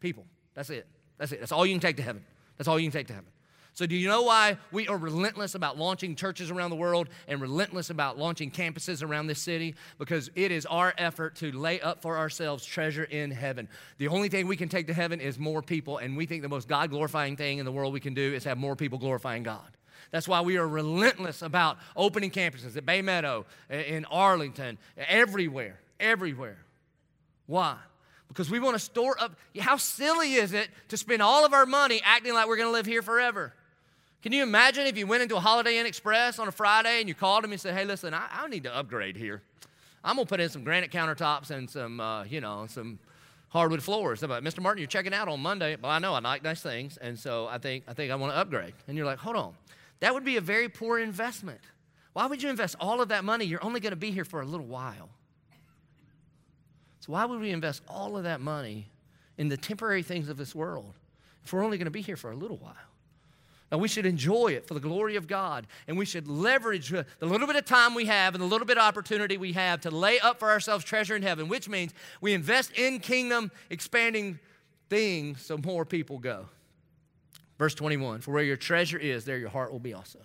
People. That's it. That's it. That's all you can take to heaven. That's all you can take to heaven. So, do you know why we are relentless about launching churches around the world and relentless about launching campuses around this city? Because it is our effort to lay up for ourselves treasure in heaven. The only thing we can take to heaven is more people, and we think the most God glorifying thing in the world we can do is have more people glorifying God. That's why we are relentless about opening campuses at Bay Meadow, in Arlington, everywhere, everywhere. Why? Because we want to store up. How silly is it to spend all of our money acting like we're going to live here forever? Can you imagine if you went into a Holiday Inn Express on a Friday and you called them and said, hey, listen, I, I need to upgrade here. I'm going to put in some granite countertops and some, uh, you know, some hardwood floors. But Mr. Martin, you're checking out on Monday. Well, I know I like nice things, and so I think I think I want to upgrade. And you're like, hold on, that would be a very poor investment. Why would you invest all of that money? You're only going to be here for a little while. So why would we invest all of that money in the temporary things of this world if we're only going to be here for a little while? Now, we should enjoy it for the glory of God. And we should leverage the little bit of time we have and the little bit of opportunity we have to lay up for ourselves treasure in heaven, which means we invest in kingdom expanding things so more people go. Verse 21 For where your treasure is, there your heart will be also.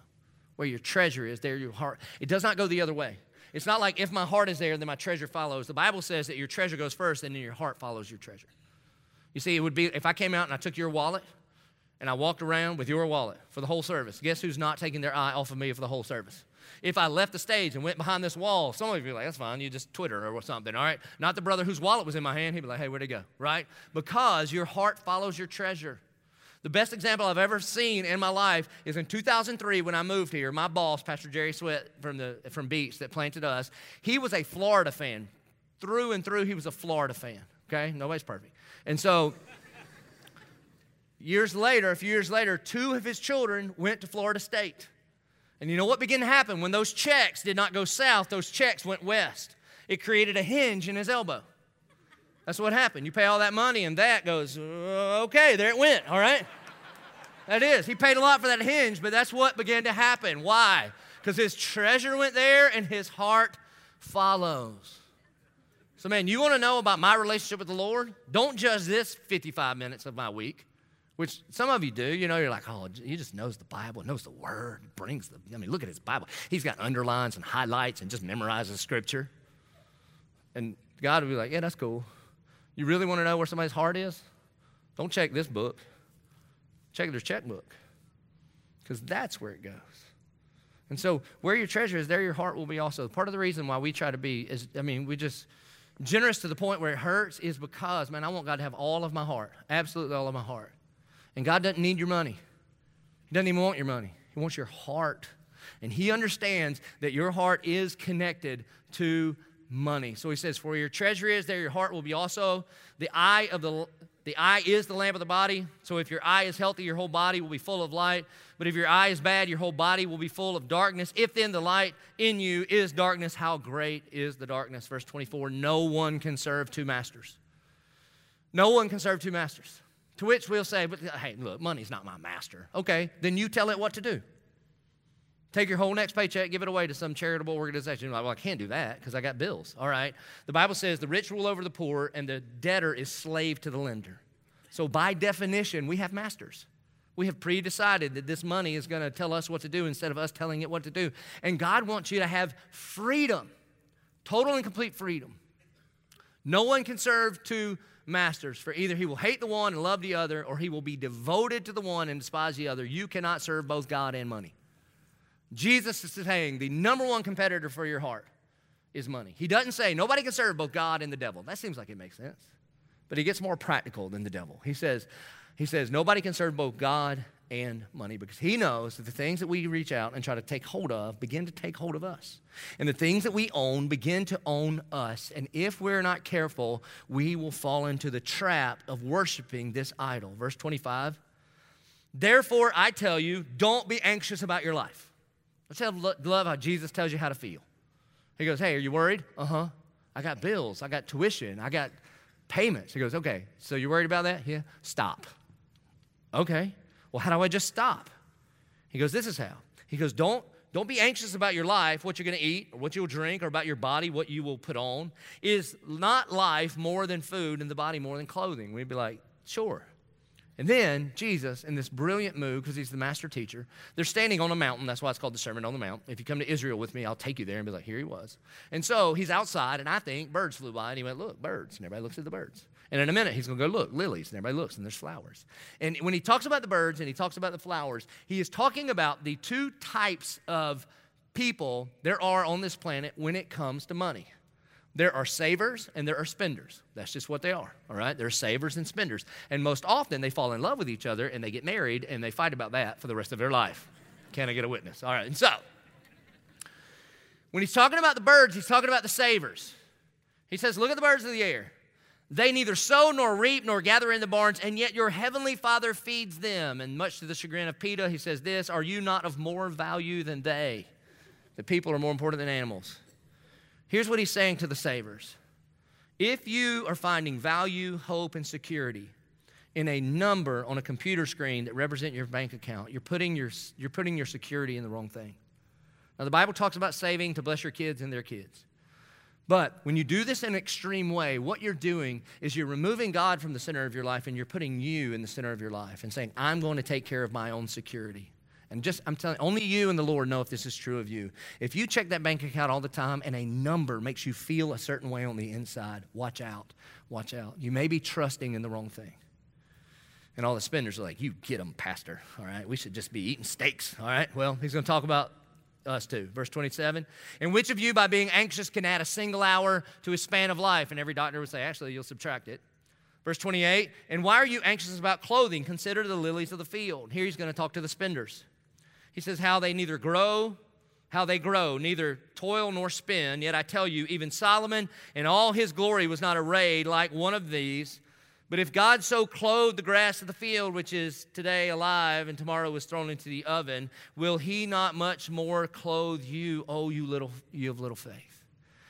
Where your treasure is, there your heart. It does not go the other way. It's not like if my heart is there, then my treasure follows. The Bible says that your treasure goes first, and then your heart follows your treasure. You see, it would be if I came out and I took your wallet and I walked around with your wallet for the whole service. Guess who's not taking their eye off of me for the whole service? If I left the stage and went behind this wall, some of you be like, that's fine, you just Twitter or something, all right? Not the brother whose wallet was in my hand, he'd be like, hey, where'd it go, right? Because your heart follows your treasure. The best example I've ever seen in my life is in 2003 when I moved here. My boss, Pastor Jerry Sweat from, the, from Beach that planted us, he was a Florida fan. Through and through, he was a Florida fan, okay? Nobody's perfect. And so Years later, a few years later, two of his children went to Florida State. And you know what began to happen? When those checks did not go south, those checks went west. It created a hinge in his elbow. That's what happened. You pay all that money, and that goes, uh, okay, there it went, all right? That is. He paid a lot for that hinge, but that's what began to happen. Why? Because his treasure went there and his heart follows. So, man, you want to know about my relationship with the Lord? Don't judge this 55 minutes of my week which some of you do. You know, you're like, oh, he just knows the Bible, knows the Word, brings the. I mean, look at his Bible. He's got underlines and highlights and just memorizes Scripture. And God would be like, yeah, that's cool. You really want to know where somebody's heart is? Don't check this book. Check their checkbook, because that's where it goes. And so, where your treasure is, there your heart will be also. Part of the reason why we try to be is, I mean, we just generous to the point where it hurts is because, man, I want God to have all of my heart, absolutely all of my heart. And God doesn't need your money. He doesn't even want your money. He wants your heart. And He understands that your heart is connected to money. So He says, For your treasure is, there your heart will be also. The eye of the The eye is the lamp of the body. So if your eye is healthy, your whole body will be full of light. But if your eye is bad, your whole body will be full of darkness. If then the light in you is darkness, how great is the darkness? Verse 24 No one can serve two masters. No one can serve two masters. To which we'll say, but hey, look, money's not my master. Okay, then you tell it what to do. Take your whole next paycheck, give it away to some charitable organization. You're like, well, I can't do that because I got bills. All right. The Bible says the rich rule over the poor and the debtor is slave to the lender. So, by definition, we have masters. We have pre decided that this money is going to tell us what to do instead of us telling it what to do. And God wants you to have freedom, total and complete freedom. No one can serve two masters, for either he will hate the one and love the other, or he will be devoted to the one and despise the other. You cannot serve both God and money. Jesus is saying the number one competitor for your heart is money. He doesn't say nobody can serve both God and the devil. That seems like it makes sense. But he gets more practical than the devil. He says, he says nobody can serve both God and money because he knows that the things that we reach out and try to take hold of begin to take hold of us. And the things that we own begin to own us. And if we're not careful, we will fall into the trap of worshiping this idol. Verse 25 Therefore, I tell you, don't be anxious about your life I love how Jesus tells you how to feel. He goes, Hey, are you worried? Uh huh. I got bills, I got tuition, I got payments. He goes, Okay, so you're worried about that? Yeah, stop. Okay, well, how do I just stop? He goes, This is how. He goes, Don't don't be anxious about your life, what you're going to eat, or what you'll drink, or about your body, what you will put on. Is not life more than food and the body more than clothing? We'd be like, sure. And then Jesus, in this brilliant move, because he's the master teacher, they're standing on a mountain. That's why it's called the Sermon on the Mount. If you come to Israel with me, I'll take you there and be like, here he was. And so he's outside, and I think birds flew by, and he went, look, birds. And everybody looks at the birds. And in a minute, he's going to go, look, lilies. And everybody looks, and there's flowers. And when he talks about the birds and he talks about the flowers, he is talking about the two types of people there are on this planet when it comes to money. There are savers and there are spenders. That's just what they are, all right? There are savers and spenders. And most often they fall in love with each other and they get married and they fight about that for the rest of their life. Can I get a witness? All right, and so when he's talking about the birds, he's talking about the savers. He says, Look at the birds of the air. They neither sow nor reap nor gather in the barns, and yet your heavenly Father feeds them. And much to the chagrin of Peter, he says this Are you not of more value than they? The people are more important than animals. Here's what he's saying to the savers If you are finding value, hope, and security in a number on a computer screen that represent your bank account, you're putting your, you're putting your security in the wrong thing. Now, the Bible talks about saving to bless your kids and their kids. But when you do this in an extreme way, what you're doing is you're removing God from the center of your life and you're putting you in the center of your life and saying, I'm going to take care of my own security. And just, I'm telling only you and the Lord know if this is true of you. If you check that bank account all the time and a number makes you feel a certain way on the inside, watch out. Watch out. You may be trusting in the wrong thing. And all the spenders are like, You get them, Pastor. All right, we should just be eating steaks. All right, well, he's going to talk about us too. Verse 27 And which of you, by being anxious, can add a single hour to his span of life? And every doctor would say, Actually, you'll subtract it. Verse 28 And why are you anxious about clothing? Consider the lilies of the field. Here he's going to talk to the spenders. He says, How they neither grow, how they grow, neither toil nor spin. Yet I tell you, even Solomon in all his glory was not arrayed like one of these. But if God so clothed the grass of the field, which is today alive and tomorrow is thrown into the oven, will he not much more clothe you, oh, you little you of little faith?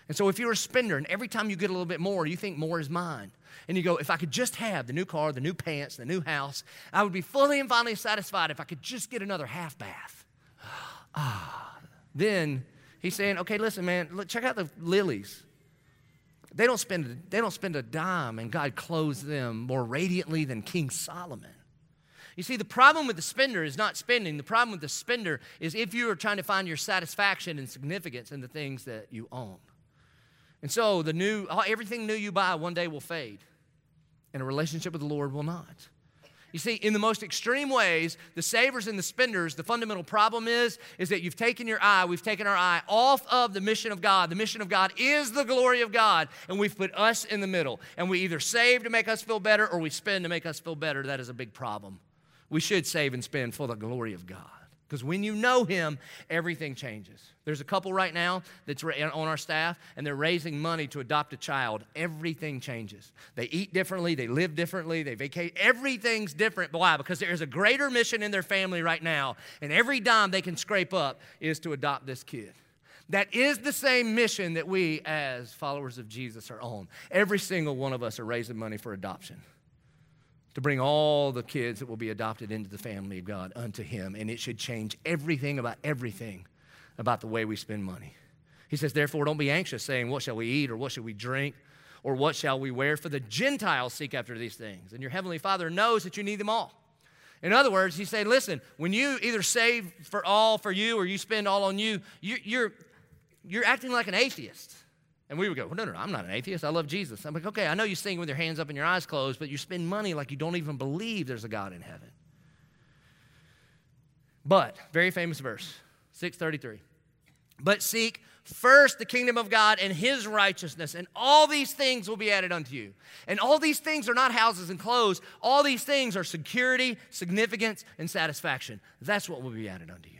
And so if you're a spender and every time you get a little bit more, you think more is mine. And you go, if I could just have the new car, the new pants, the new house, I would be fully and finally satisfied if I could just get another half bath. ah. Then he's saying, okay, listen, man, look, check out the lilies. They don't, spend, they don't spend a dime, and God clothes them more radiantly than King Solomon. You see, the problem with the spender is not spending. The problem with the spender is if you are trying to find your satisfaction and significance in the things that you own. And so the new, everything new you buy one day will fade, and a relationship with the Lord will not. You see, in the most extreme ways, the savers and the spenders, the fundamental problem is, is that you've taken your eye, we've taken our eye off of the mission of God. The mission of God is the glory of God, and we've put us in the middle. And we either save to make us feel better or we spend to make us feel better. That is a big problem. We should save and spend for the glory of God. Because when you know Him, everything changes. There's a couple right now that's on our staff, and they're raising money to adopt a child. Everything changes. They eat differently, they live differently, they vacate. Everything's different. Why? Because there is a greater mission in their family right now, and every dime they can scrape up is to adopt this kid. That is the same mission that we, as followers of Jesus, are on. Every single one of us are raising money for adoption to bring all the kids that will be adopted into the family of God unto Him. And it should change everything about everything about the way we spend money. He says, Therefore, don't be anxious, saying, What shall we eat, or what shall we drink, or what shall we wear? For the Gentiles seek after these things, and your heavenly Father knows that you need them all. In other words, he's saying, Listen, when you either save for all for you or you spend all on you, you're, you're acting like an atheist. And we would go, no, no, no, I'm not an atheist. I love Jesus. I'm like, okay, I know you sing with your hands up and your eyes closed, but you spend money like you don't even believe there's a God in heaven. But, very famous verse, 633. But seek first the kingdom of God and his righteousness, and all these things will be added unto you. And all these things are not houses and clothes, all these things are security, significance, and satisfaction. That's what will be added unto you.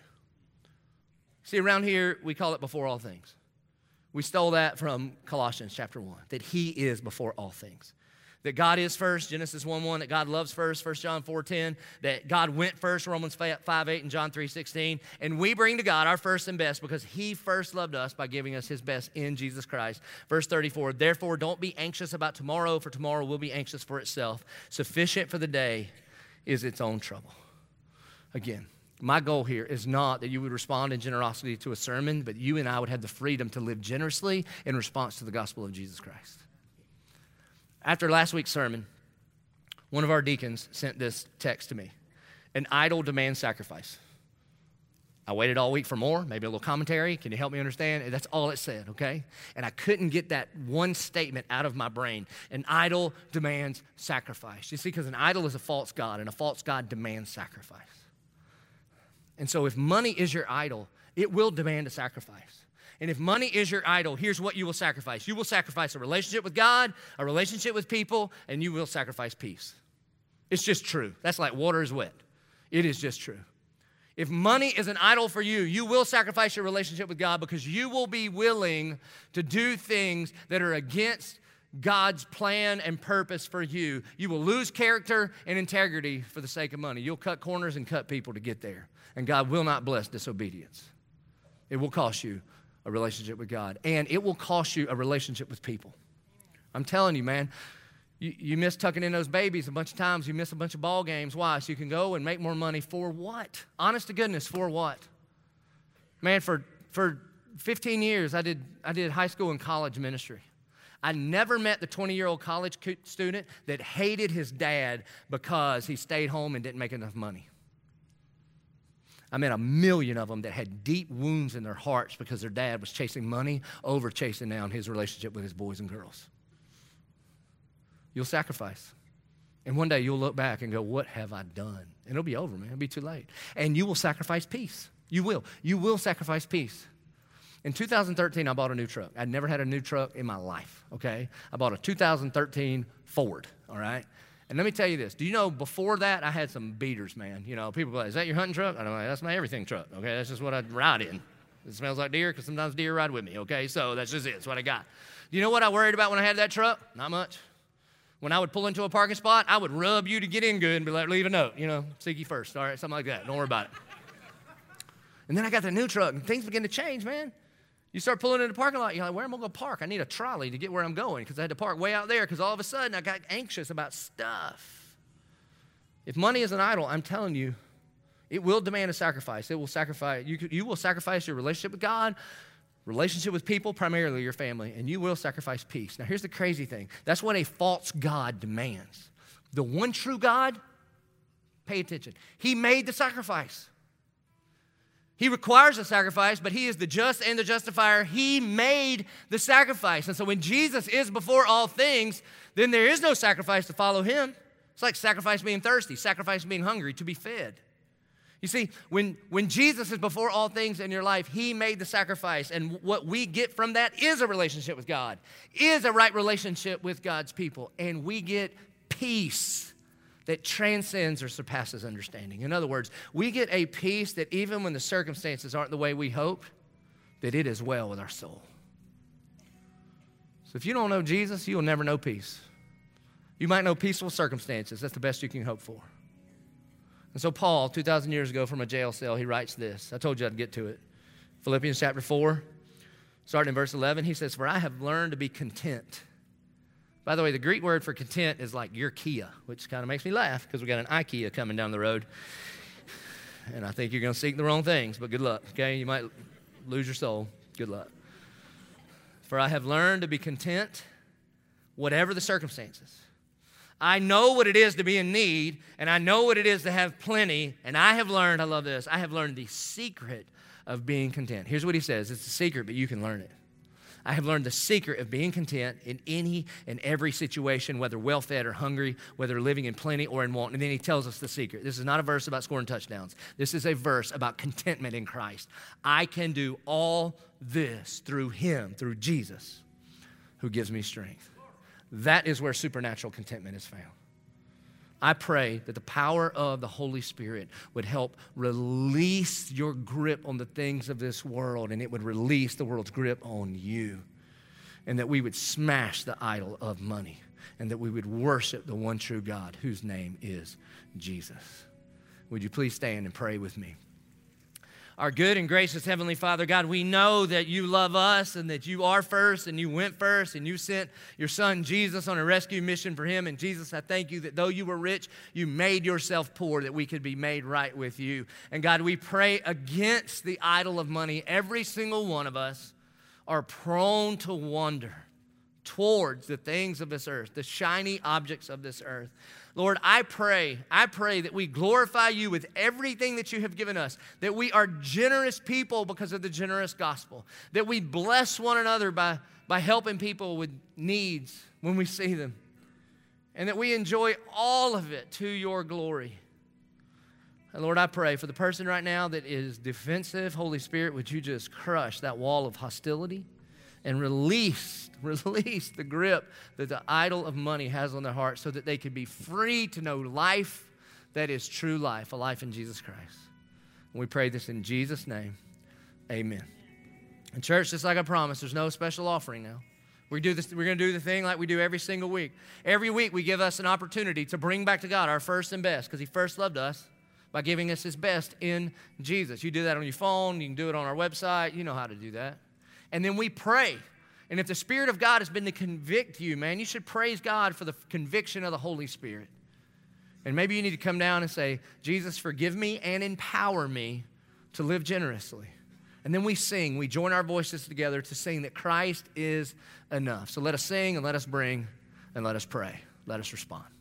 See, around here, we call it before all things. We stole that from Colossians chapter 1, that he is before all things. That God is first, Genesis 1 1, that God loves first, 1 John 4 10, that God went first, Romans 5 8 and John 3 16. And we bring to God our first and best because he first loved us by giving us his best in Jesus Christ. Verse 34, therefore don't be anxious about tomorrow, for tomorrow will be anxious for itself. Sufficient for the day is its own trouble. Again, my goal here is not that you would respond in generosity to a sermon, but you and I would have the freedom to live generously in response to the gospel of Jesus Christ. After last week's sermon, one of our deacons sent this text to me An idol demands sacrifice. I waited all week for more, maybe a little commentary. Can you help me understand? That's all it said, okay? And I couldn't get that one statement out of my brain. An idol demands sacrifice. You see, because an idol is a false God, and a false God demands sacrifice. And so, if money is your idol, it will demand a sacrifice. And if money is your idol, here's what you will sacrifice you will sacrifice a relationship with God, a relationship with people, and you will sacrifice peace. It's just true. That's like water is wet. It is just true. If money is an idol for you, you will sacrifice your relationship with God because you will be willing to do things that are against God's plan and purpose for you. You will lose character and integrity for the sake of money. You'll cut corners and cut people to get there. And God will not bless disobedience. It will cost you a relationship with God, and it will cost you a relationship with people. I'm telling you, man, you, you miss tucking in those babies a bunch of times. You miss a bunch of ball games. Why? So you can go and make more money for what? Honest to goodness, for what? Man, for, for 15 years, I did, I did high school and college ministry. I never met the 20 year old college student that hated his dad because he stayed home and didn't make enough money. I met a million of them that had deep wounds in their hearts because their dad was chasing money over chasing down his relationship with his boys and girls. You'll sacrifice. And one day you'll look back and go, What have I done? And it'll be over, man. It'll be too late. And you will sacrifice peace. You will. You will sacrifice peace. In 2013, I bought a new truck. I'd never had a new truck in my life, okay? I bought a 2013 Ford, all right? And let me tell you this. Do you know before that, I had some beaters, man. You know, people like, is that your hunting truck? I'm like, that's my everything truck, okay? That's just what I ride in. It smells like deer because sometimes deer ride with me, okay? So that's just it. That's what I got. Do you know what I worried about when I had that truck? Not much. When I would pull into a parking spot, I would rub you to get in good and be like, leave a note, you know, seek you first, all right? Something like that. Don't worry about it. And then I got the new truck and things began to change, man. You start pulling in the parking lot, you're like, where am I going to park? I need a trolley to get where I'm going because I had to park way out there because all of a sudden I got anxious about stuff. If money is an idol, I'm telling you, it will demand a sacrifice. It will sacrifice, you, you will sacrifice your relationship with God, relationship with people, primarily your family, and you will sacrifice peace. Now, here's the crazy thing that's what a false God demands. The one true God, pay attention, He made the sacrifice. He requires a sacrifice, but He is the just and the justifier. He made the sacrifice. And so when Jesus is before all things, then there is no sacrifice to follow Him. It's like sacrifice being thirsty, sacrifice being hungry, to be fed. You see, when, when Jesus is before all things in your life, He made the sacrifice. And what we get from that is a relationship with God, is a right relationship with God's people. And we get peace that transcends or surpasses understanding. In other words, we get a peace that even when the circumstances aren't the way we hope, that it is well with our soul. So if you don't know Jesus, you'll never know peace. You might know peaceful circumstances. That's the best you can hope for. And so, Paul, 2,000 years ago from a jail cell, he writes this. I told you I'd get to it. Philippians chapter 4, starting in verse 11, he says, For I have learned to be content. By the way, the Greek word for content is like your Kia, which kind of makes me laugh because we got an IKEA coming down the road. And I think you're going to seek the wrong things, but good luck, okay? You might lose your soul. Good luck. For I have learned to be content, whatever the circumstances. I know what it is to be in need, and I know what it is to have plenty, and I have learned, I love this, I have learned the secret of being content. Here's what he says it's a secret, but you can learn it. I have learned the secret of being content in any and every situation, whether well fed or hungry, whether living in plenty or in want. And then he tells us the secret. This is not a verse about scoring touchdowns, this is a verse about contentment in Christ. I can do all this through him, through Jesus, who gives me strength. That is where supernatural contentment is found. I pray that the power of the Holy Spirit would help release your grip on the things of this world and it would release the world's grip on you. And that we would smash the idol of money and that we would worship the one true God whose name is Jesus. Would you please stand and pray with me? Our good and gracious Heavenly Father, God, we know that you love us and that you are first and you went first and you sent your Son Jesus on a rescue mission for Him. And Jesus, I thank you that though you were rich, you made yourself poor that we could be made right with you. And God, we pray against the idol of money. Every single one of us are prone to wander towards the things of this earth, the shiny objects of this earth. Lord, I pray, I pray that we glorify you with everything that you have given us, that we are generous people because of the generous gospel, that we bless one another by, by helping people with needs when we see them, and that we enjoy all of it to your glory. And Lord, I pray for the person right now that is defensive, Holy Spirit, would you just crush that wall of hostility? And release, release the grip that the idol of money has on their heart so that they can be free to know life that is true life, a life in Jesus Christ. And we pray this in Jesus' name. Amen. And church, just like I promised, there's no special offering now. We do this, we're going to do the thing like we do every single week. Every week, we give us an opportunity to bring back to God our first and best because He first loved us by giving us His best in Jesus. You do that on your phone, you can do it on our website. You know how to do that and then we pray. And if the Spirit of God has been to convict you, man, you should praise God for the conviction of the Holy Spirit. And maybe you need to come down and say, Jesus, forgive me and empower me to live generously. And then we sing, we join our voices together to sing that Christ is enough. So let us sing and let us bring and let us pray. Let us respond.